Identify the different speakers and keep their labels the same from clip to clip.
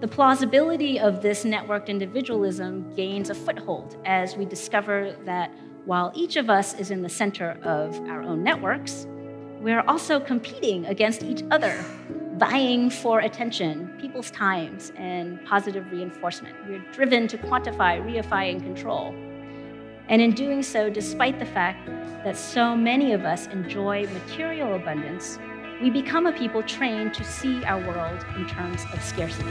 Speaker 1: The plausibility of this networked individualism gains a foothold as we discover that while each of us is in the center of our own networks, we're also competing against each other, vying for attention, people's times, and positive reinforcement. We're driven to quantify, reify, and control. And in doing so, despite the fact that so many of us enjoy material abundance, we become a people trained to see our world in terms of scarcity.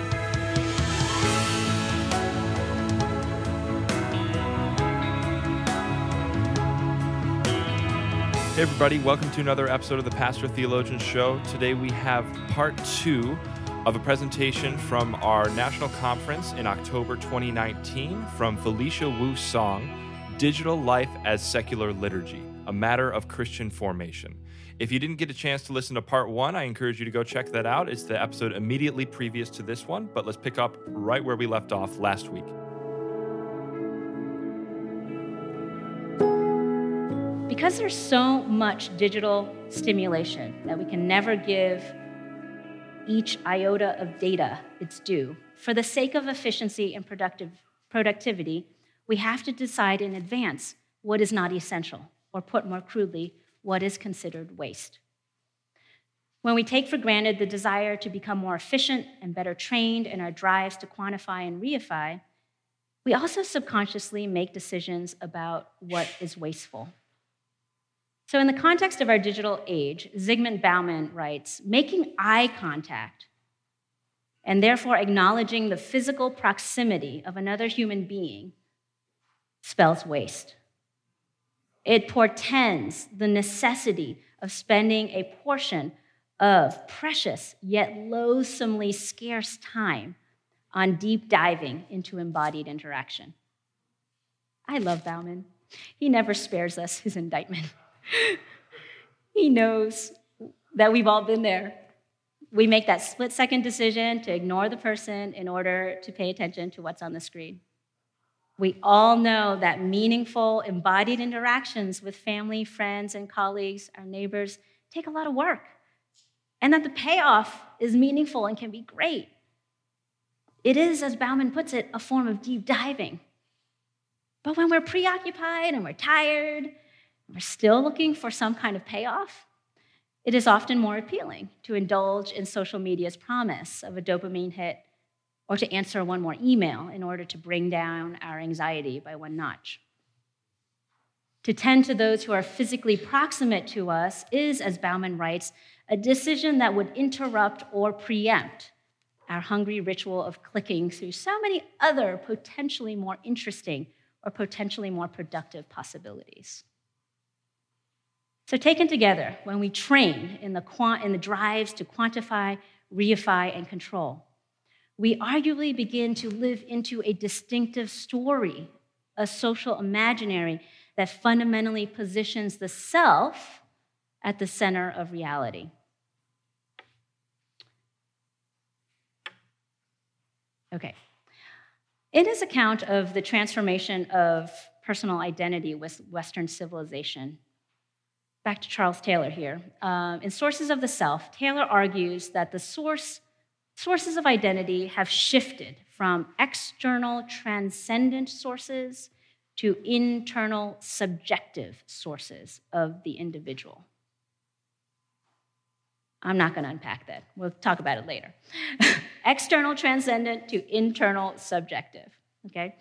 Speaker 2: Hey, everybody, welcome to another episode of the Pastor Theologian Show. Today we have part two of a presentation from our national conference in October 2019 from Felicia Wu Song, Digital Life as Secular Liturgy, a matter of Christian formation. If you didn't get a chance to listen to part one, I encourage you to go check that out. It's the episode immediately previous to this one, but let's pick up right where we left off last week.
Speaker 1: because there's so much digital stimulation that we can never give each iota of data its due, for the sake of efficiency and productive, productivity, we have to decide in advance what is not essential, or put more crudely, what is considered waste. When we take for granted the desire to become more efficient and better trained in our drives to quantify and reify, we also subconsciously make decisions about what is wasteful. So, in the context of our digital age, Zygmunt Bauman writes making eye contact and therefore acknowledging the physical proximity of another human being spells waste. It portends the necessity of spending a portion of precious yet loathsomely scarce time on deep diving into embodied interaction. I love Bauman. He never spares us his indictment he knows that we've all been there. We make that split second decision to ignore the person in order to pay attention to what's on the screen. We all know that meaningful, embodied interactions with family, friends, and colleagues, our neighbors, take a lot of work, and that the payoff is meaningful and can be great. It is, as Bauman puts it, a form of deep diving. But when we're preoccupied and we're tired we're still looking for some kind of payoff, it is often more appealing to indulge in social media's promise of a dopamine hit or to answer one more email in order to bring down our anxiety by one notch. To tend to those who are physically proximate to us is, as Bauman writes, a decision that would interrupt or preempt our hungry ritual of clicking through so many other potentially more interesting or potentially more productive possibilities. So, taken together, when we train in the, in the drives to quantify, reify, and control, we arguably begin to live into a distinctive story, a social imaginary that fundamentally positions the self at the center of reality. Okay. In his account of the transformation of personal identity with Western civilization, back to Charles Taylor here. Um, in Sources of the Self, Taylor argues that the source, sources of identity have shifted from external transcendent sources to internal subjective sources of the individual. I'm not going to unpack that. We'll talk about it later. external transcendent to internal subjective. Okay?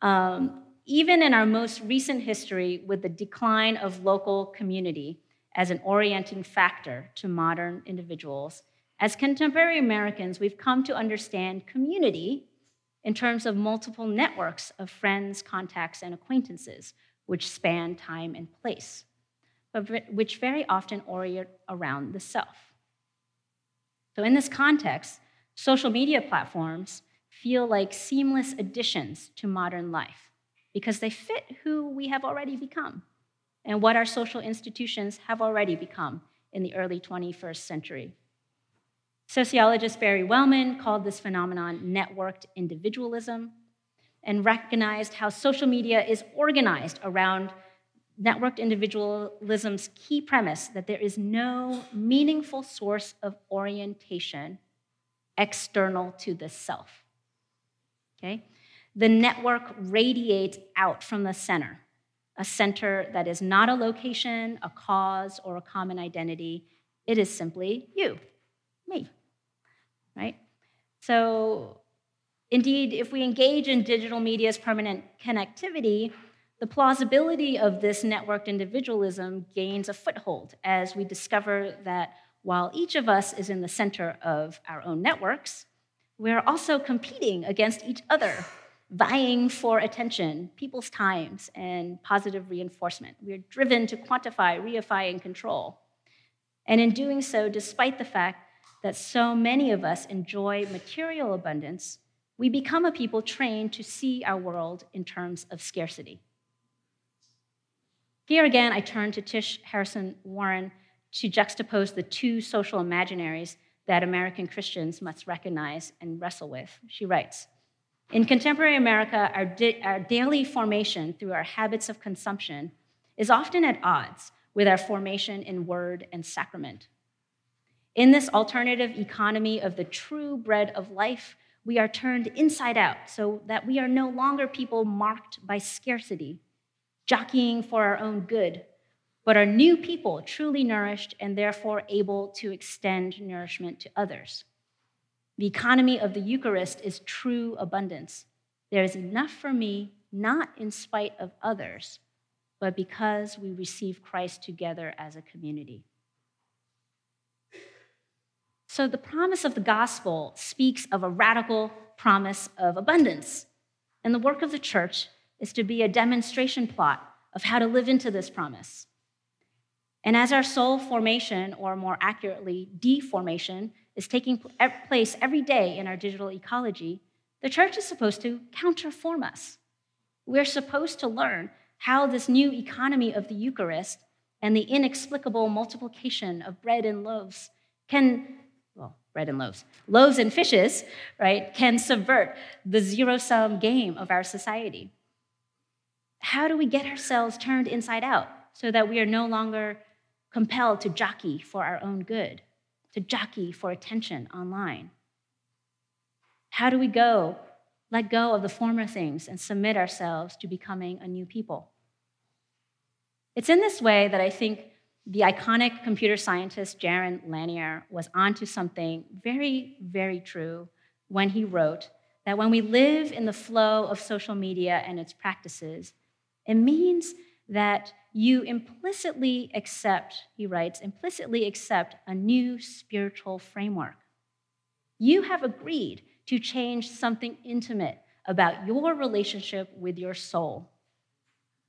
Speaker 1: Um, even in our most recent history with the decline of local community as an orienting factor to modern individuals, as contemporary Americans, we've come to understand community in terms of multiple networks of friends, contacts, and acquaintances, which span time and place, but which very often orient around the self. So, in this context, social media platforms feel like seamless additions to modern life because they fit who we have already become and what our social institutions have already become in the early 21st century. Sociologist Barry Wellman called this phenomenon networked individualism and recognized how social media is organized around networked individualism's key premise that there is no meaningful source of orientation external to the self. Okay? The network radiates out from the center, a center that is not a location, a cause, or a common identity. It is simply you, me, right? So, indeed, if we engage in digital media's permanent connectivity, the plausibility of this networked individualism gains a foothold as we discover that while each of us is in the center of our own networks, we're also competing against each other, vying for attention, people's times, and positive reinforcement. We're driven to quantify, reify, and control. And in doing so, despite the fact that so many of us enjoy material abundance, we become a people trained to see our world in terms of scarcity. Here again, I turn to Tish Harrison Warren to juxtapose the two social imaginaries that American Christians must recognize and wrestle with. She writes In contemporary America, our, di- our daily formation through our habits of consumption is often at odds with our formation in word and sacrament. In this alternative economy of the true bread of life, we are turned inside out so that we are no longer people marked by scarcity jockeying for our own good, but are new people, truly nourished and therefore able to extend nourishment to others. The economy of the Eucharist is true abundance. There is enough for me, not in spite of others, but because we receive Christ together as a community. So, the promise of the gospel speaks of a radical promise of abundance. And the work of the church is to be a demonstration plot of how to live into this promise. And as our soul formation, or more accurately, deformation, is taking place every day in our digital ecology, the church is supposed to counterform us. We're supposed to learn how this new economy of the Eucharist and the inexplicable multiplication of bread and loaves can, well, bread and loaves, loaves and fishes, right, can subvert the zero sum game of our society how do we get ourselves turned inside out so that we are no longer compelled to jockey for our own good, to jockey for attention online? How do we go, let go of the former things and submit ourselves to becoming a new people? It's in this way that I think the iconic computer scientist Jaron Lanier was onto something very, very true when he wrote that when we live in the flow of social media and its practices, it means that you implicitly accept, he writes, implicitly accept a new spiritual framework. You have agreed to change something intimate about your relationship with your soul.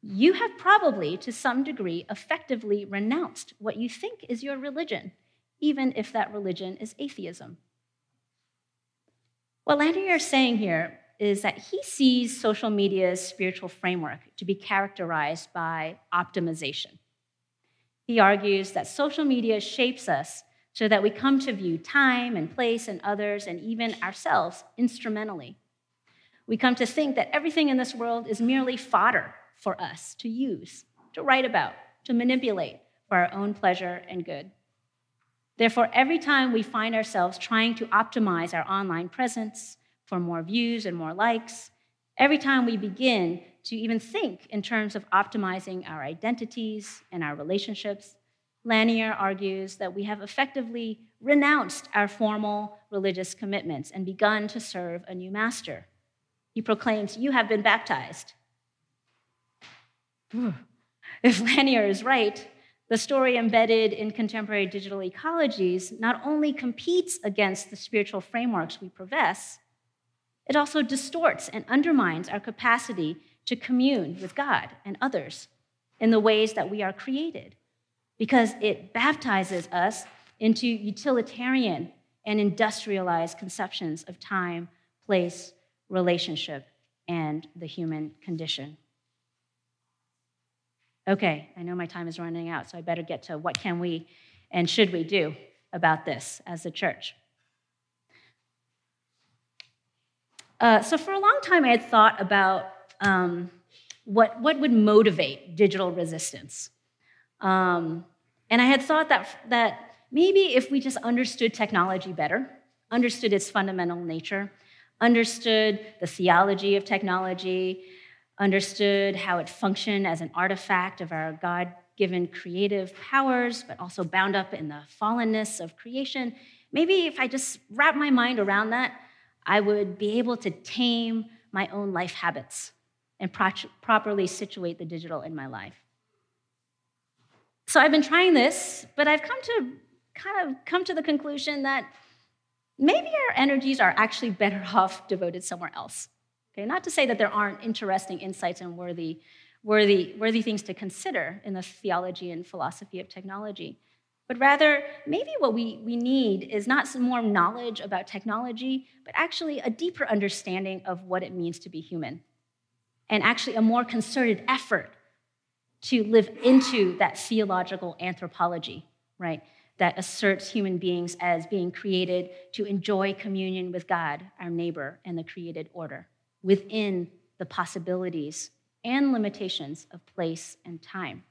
Speaker 1: You have probably, to some degree, effectively renounced what you think is your religion, even if that religion is atheism. What Lanier is saying here is that he sees social media's spiritual framework to be characterized by optimization. He argues that social media shapes us so that we come to view time and place and others and even ourselves instrumentally. We come to think that everything in this world is merely fodder for us to use, to write about, to manipulate for our own pleasure and good. Therefore, every time we find ourselves trying to optimize our online presence, for more views and more likes. Every time we begin to even think in terms of optimizing our identities and our relationships, Lanier argues that we have effectively renounced our formal religious commitments and begun to serve a new master. He proclaims, You have been baptized. If Lanier is right, the story embedded in contemporary digital ecologies not only competes against the spiritual frameworks we profess, it also distorts and undermines our capacity to commune with God and others in the ways that we are created because it baptizes us into utilitarian and industrialized conceptions of time, place, relationship, and the human condition. Okay, I know my time is running out, so I better get to what can we and should we do about this as a church. Uh, so for a long time, I had thought about um, what, what would motivate digital resistance. Um, and I had thought that, that maybe if we just understood technology better, understood its fundamental nature, understood the theology of technology, understood how it functioned as an artifact of our God given creative powers, but also bound up in the fallenness of creation. Maybe if I just wrap my mind around that, I would be able to tame my own life habits and pro- properly situate the digital in my life. So I've been trying this, but I've come to kind of come to the conclusion that maybe our energies are actually better off devoted somewhere else. Okay, not to say that there aren't interesting insights and worthy, worthy, worthy things to consider in the theology and philosophy of technology, but rather, maybe what we, we need is not some more knowledge about technology, but actually a deeper understanding of what it means to be human, and actually a more concerted effort to live into that theological anthropology, right? That asserts human beings as being created to enjoy communion with God, our neighbor, and the created order within the possibilities and limitations of place and time.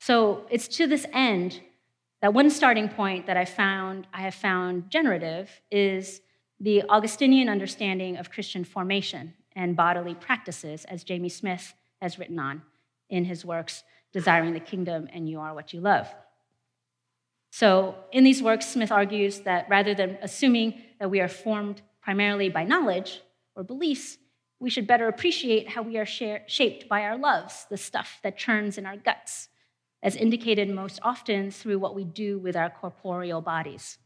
Speaker 1: So it's to this end that one starting point that I found I have found generative is the Augustinian understanding of Christian formation and bodily practices, as Jamie Smith has written on in his works, Desiring the Kingdom and You Are What You Love. So, in these works, Smith argues that rather than assuming that we are formed primarily by knowledge, or beliefs, we should better appreciate how we are shaped by our loves, the stuff that churns in our guts, as indicated most often through what we do with our corporeal bodies.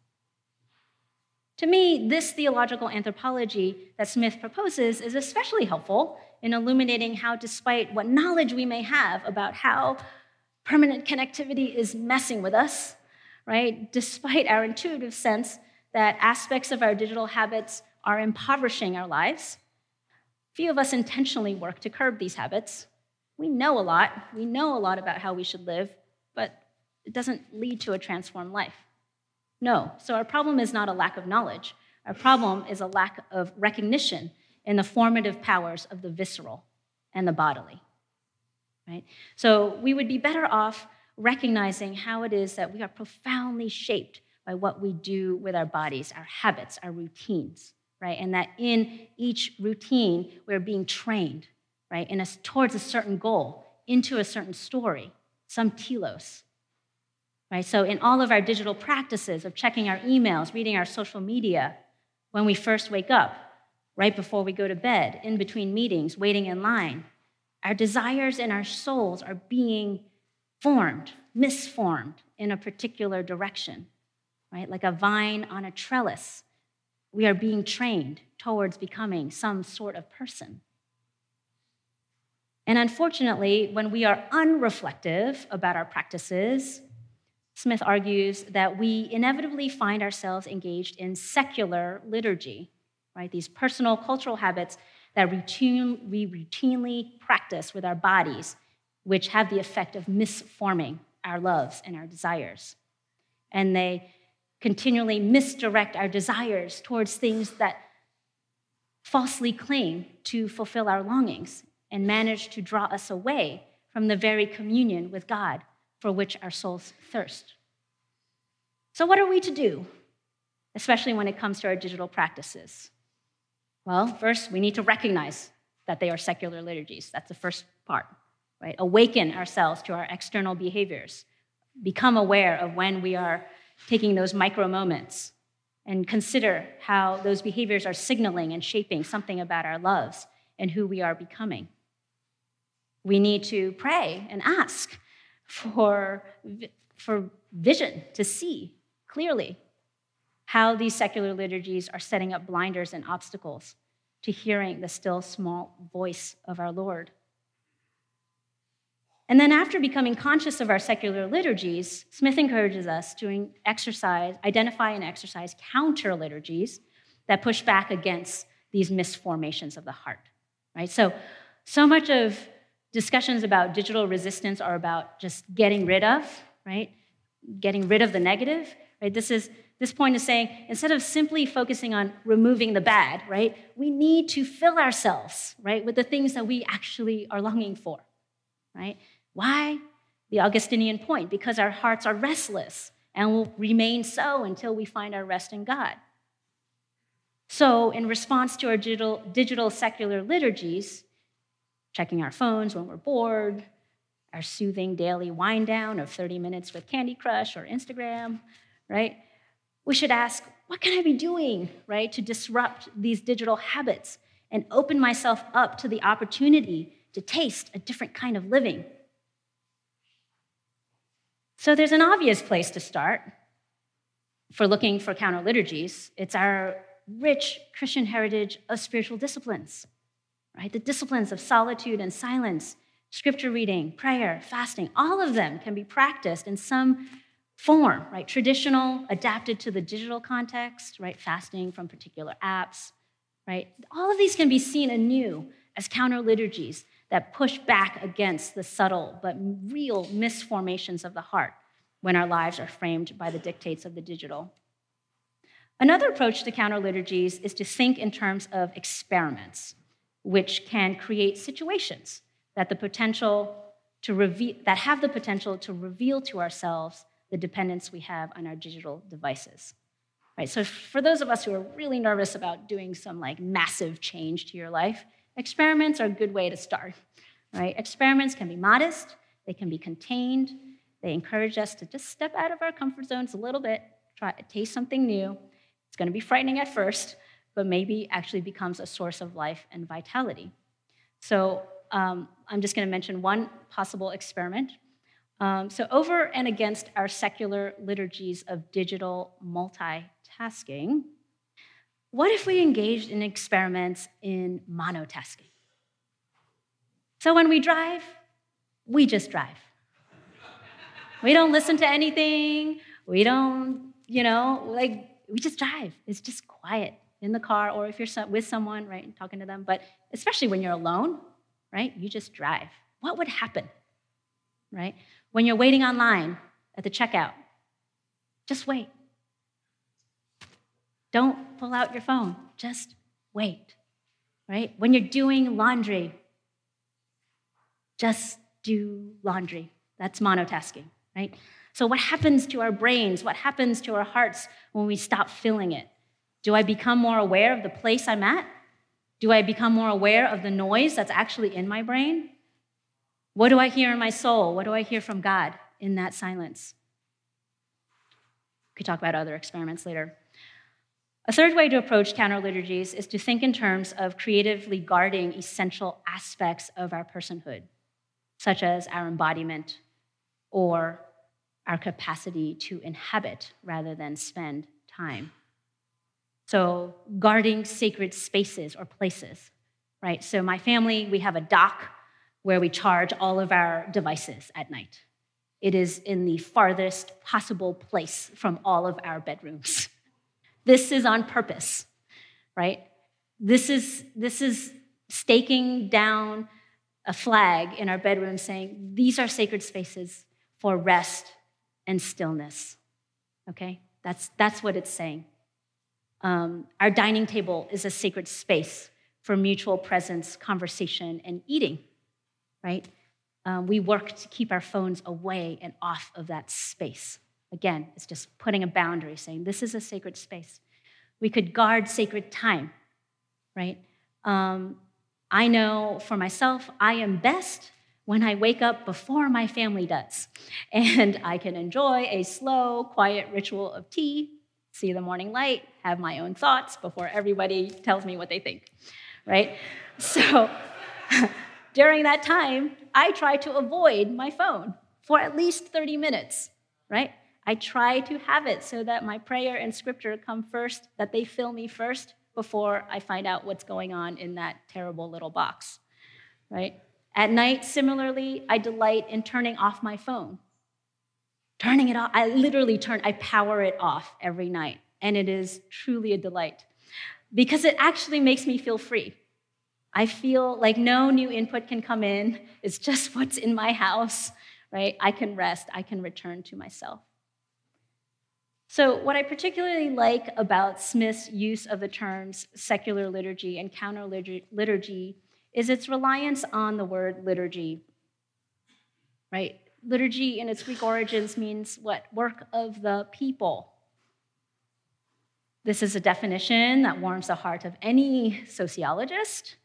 Speaker 1: To me, this theological anthropology that Smith proposes is especially helpful in illuminating how, despite what knowledge we may have about how permanent connectivity is messing with us, right, despite our intuitive sense that aspects of our digital habits are impoverishing our lives. Few of us intentionally work to curb these habits. We know a lot, we know a lot about how we should live, but it doesn't lead to a transformed life. No, so our problem is not a lack of knowledge. Our problem is a lack of recognition in the formative powers of the visceral and the bodily. Right? So we would be better off recognizing how it is that we are profoundly shaped by what we do with our bodies, our habits, our routines right? And that in each routine, we're being trained, right? In a, towards a certain goal, into a certain story, some telos, right? So in all of our digital practices of checking our emails, reading our social media, when we first wake up, right before we go to bed, in between meetings, waiting in line, our desires and our souls are being formed, misformed in a particular direction, right? Like a vine on a trellis we are being trained towards becoming some sort of person. And unfortunately, when we are unreflective about our practices, Smith argues that we inevitably find ourselves engaged in secular liturgy, right? These personal cultural habits that routine, we routinely practice with our bodies, which have the effect of misforming our loves and our desires. And they continually misdirect our desires towards things that falsely claim to fulfill our longings and manage to draw us away from the very communion with God for which our souls thirst. So, what are we to do, especially when it comes to our digital practices? Well, first, we need to recognize that they are secular liturgies. That's the first part, right? Awaken ourselves to our external behaviors. Become aware of when we are taking those micro moments and consider how those behaviors are signaling and shaping something about our loves and who we are becoming. We need to pray and ask for, for vision to see clearly how these secular liturgies are setting up blinders and obstacles to hearing the still small voice of our Lord. And then, after becoming conscious of our secular liturgies, Smith encourages us to exercise, identify and exercise counter liturgies that push back against these misformations of the heart. Right? So, so much of discussions about digital resistance are about just getting rid of, right? Getting rid of the negative. Right? This is this point is saying instead of simply focusing on removing the bad, right? We need to fill ourselves, right, with the things that we actually are longing for, right? Why? The Augustinian point because our hearts are restless and will remain so until we find our rest in God. So, in response to our digital, digital secular liturgies, checking our phones when we're bored, our soothing daily wind down of 30 minutes with Candy Crush or Instagram, right? We should ask, what can I be doing, right, to disrupt these digital habits and open myself up to the opportunity to taste a different kind of living? So there's an obvious place to start for looking for counter liturgies. It's our rich Christian heritage of spiritual disciplines, right? The disciplines of solitude and silence, scripture reading, prayer, fasting, all of them can be practiced in some form, right? Traditional, adapted to the digital context, right? Fasting from particular apps, right? All of these can be seen anew as counter liturgies that push back against the subtle but real misformations of the heart when our lives are framed by the dictates of the digital. Another approach to counter liturgies is to think in terms of experiments, which can create situations that the potential to reveal, that have the potential to reveal to ourselves the dependence we have on our digital devices. Right, so for those of us who are really nervous about doing some like massive change to your life, experiments are a good way to start. Right? Experiments can be modest, they can be contained, they encourage us to just step out of our comfort zones a little bit, try to taste something new. It's going to be frightening at first, but maybe actually becomes a source of life and vitality. So um, I'm just going to mention one possible experiment. Um, so, over and against our secular liturgies of digital multitasking, what if we engaged in experiments in monotasking? So, when we drive, we just drive. We don't listen to anything. We don't, you know, like, we just drive. It's just quiet in the car, or if you're with someone, right, talking to them. But especially when you're alone, right, you just drive. What would happen, right? When you're waiting online at the checkout, just wait. Don't pull out your phone, just wait, right? When you're doing laundry, just do laundry. That's monotasking, right? So, what happens to our brains? What happens to our hearts when we stop filling it? Do I become more aware of the place I'm at? Do I become more aware of the noise that's actually in my brain? What do I hear in my soul? What do I hear from God in that silence? We could talk about other experiments later. A third way to approach counter liturgies is to think in terms of creatively guarding essential aspects of our personhood, such as our embodiment or our capacity to inhabit rather than spend time. So, guarding sacred spaces or places, right? So, my family, we have a dock where we charge all of our devices at night. It is in the farthest possible place from all of our bedrooms. This is on purpose, right? This is, this is staking down a flag in our bedroom saying, these are sacred spaces for rest and stillness. Okay? That's, that's what it's saying. Um, our dining table is a sacred space for mutual presence, conversation, and eating, right? Um, we work to keep our phones away and off of that space. Again, it's just putting a boundary, saying this is a sacred space. We could guard sacred time, right? Um, I know for myself, I am best when I wake up before my family does. And I can enjoy a slow, quiet ritual of tea, see the morning light, have my own thoughts before everybody tells me what they think, right? So during that time, I try to avoid my phone for at least 30 minutes, right? I try to have it so that my prayer and scripture come first, that they fill me first before I find out what's going on in that terrible little box, right? At night, similarly, I delight in turning off my phone. Turning it off, I literally turn, I power it off every night, and it is truly a delight because it actually makes me feel free. I feel like no new input can come in, it's just what's in my house, right? I can rest, I can return to myself. So, what I particularly like about Smith's use of the terms secular liturgy and counter liturgy is its reliance on the word liturgy. Right? liturgy in its Greek origins means what? Work of the people. This is a definition that warms the heart of any sociologist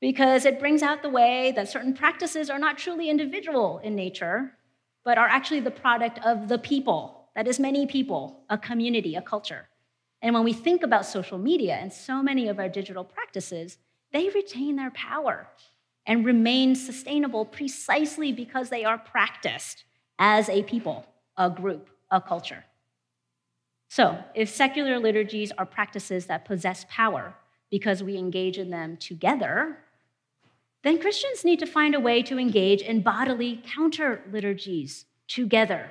Speaker 1: because it brings out the way that certain practices are not truly individual in nature, but are actually the product of the people. That is, many people, a community, a culture. And when we think about social media and so many of our digital practices, they retain their power and remain sustainable precisely because they are practiced as a people, a group, a culture. So, if secular liturgies are practices that possess power because we engage in them together, then Christians need to find a way to engage in bodily counter liturgies together.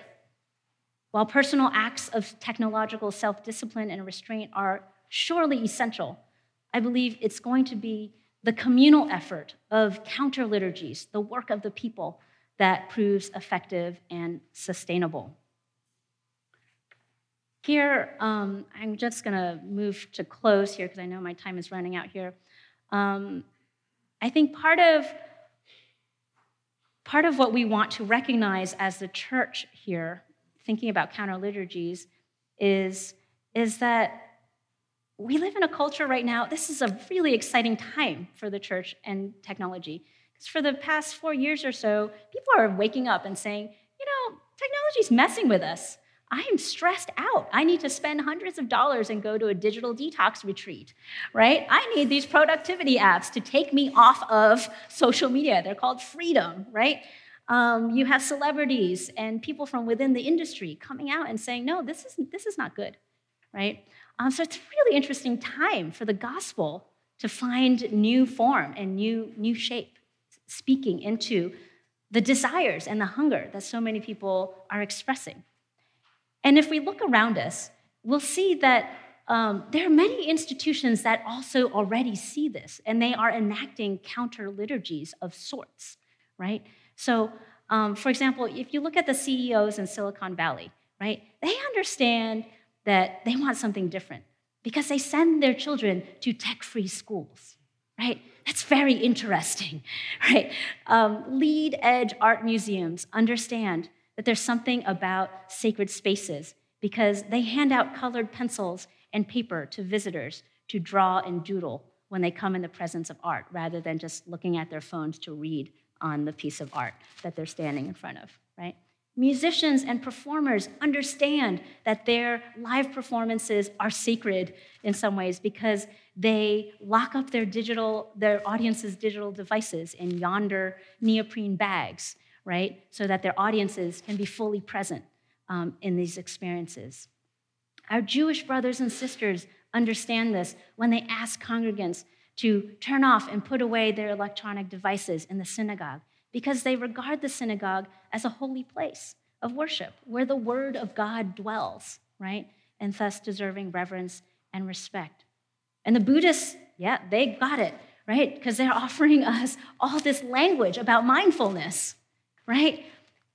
Speaker 1: While personal acts of technological self discipline and restraint are surely essential, I believe it's going to be the communal effort of counter liturgies, the work of the people, that proves effective and sustainable. Here, um, I'm just going to move to close here because I know my time is running out here. Um, I think part of part of what we want to recognize as the church here, thinking about counter liturgies, is, is that we live in a culture right now, this is a really exciting time for the church and technology. Because for the past four years or so, people are waking up and saying, you know, technology's messing with us. I am stressed out. I need to spend hundreds of dollars and go to a digital detox retreat, right? I need these productivity apps to take me off of social media. They're called freedom, right? Um, you have celebrities and people from within the industry coming out and saying, no, this is, this is not good, right? Um, so it's a really interesting time for the gospel to find new form and new, new shape, speaking into the desires and the hunger that so many people are expressing. And if we look around us, we'll see that um, there are many institutions that also already see this, and they are enacting counter liturgies of sorts, right? So, um, for example, if you look at the CEOs in Silicon Valley, right, they understand that they want something different because they send their children to tech free schools, right? That's very interesting, right? Um, lead edge art museums understand that there's something about sacred spaces because they hand out colored pencils and paper to visitors to draw and doodle when they come in the presence of art rather than just looking at their phones to read on the piece of art that they're standing in front of, right? Musicians and performers understand that their live performances are sacred in some ways because they lock up their digital their audience's digital devices in Yondr neoprene bags right? So that their audiences can be fully present um, in these experiences. Our Jewish brothers and sisters understand this when they ask congregants to turn off and put away their electronic devices in the synagogue because they regard the synagogue as a holy place of worship where the word of God dwells, right? And thus deserving reverence and respect. And the Buddhists, yeah, they got it, right? Because they're offering us all this language about mindfulness, right?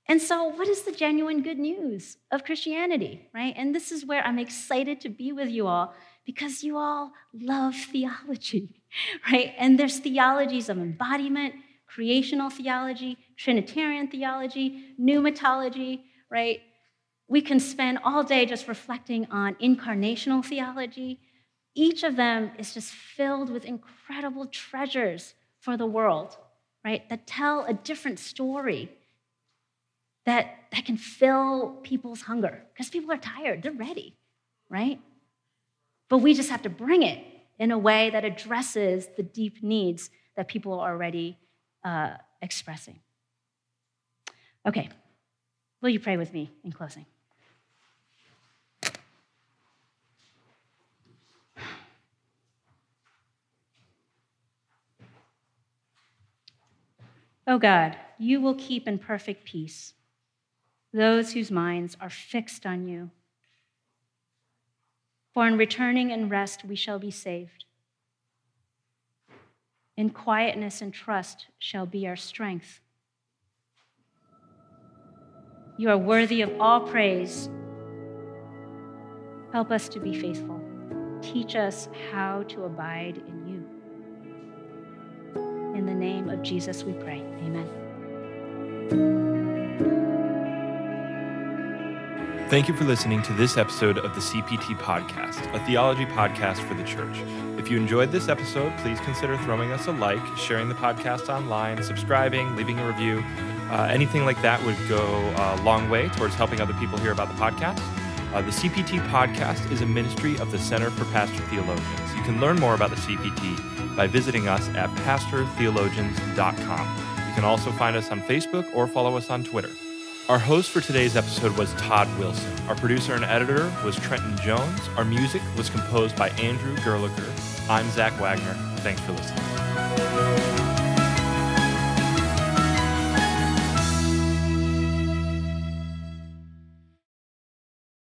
Speaker 1: And so, what is the genuine good news of Christianity, right? And this is where I'm excited to be with you all because you all love theology, right? And there's theologies of embodiment, creational theology, Trinitarian theology, pneumatology, right? We can spend all day just reflecting on incarnational theology. Each of them is just filled with incredible treasures for the world, right? That tell a different story that, that can fill people's hunger because people are tired, they're ready, right? But we just have to bring it in a way that addresses the deep needs that people are already uh, expressing. Okay, will you pray with me in closing? Oh God, you will keep in perfect peace those whose minds are fixed on you. For in returning and rest we shall be saved. In quietness and trust shall be our strength. You are worthy of all praise. Help us to be faithful. Teach us how to abide in you. In the name of Jesus we pray. Amen.
Speaker 2: Thank you for listening to this episode of the CPT Podcast, a theology podcast for the church. If you enjoyed this episode, please consider throwing us a like, sharing the podcast online, subscribing, leaving a review. Uh, anything like that would go a long way towards helping other people hear about the podcast. Uh, the CPT Podcast is a ministry of the Center for Pastor Theologians. You can learn more about the CPT by visiting us at pastortheologians.com. You can also find us on Facebook or follow us on Twitter. Our host for today's episode was Todd Wilson. Our producer and editor was Trenton Jones. Our music was composed by Andrew Gerlicher. I'm Zach Wagner. Thanks for listening.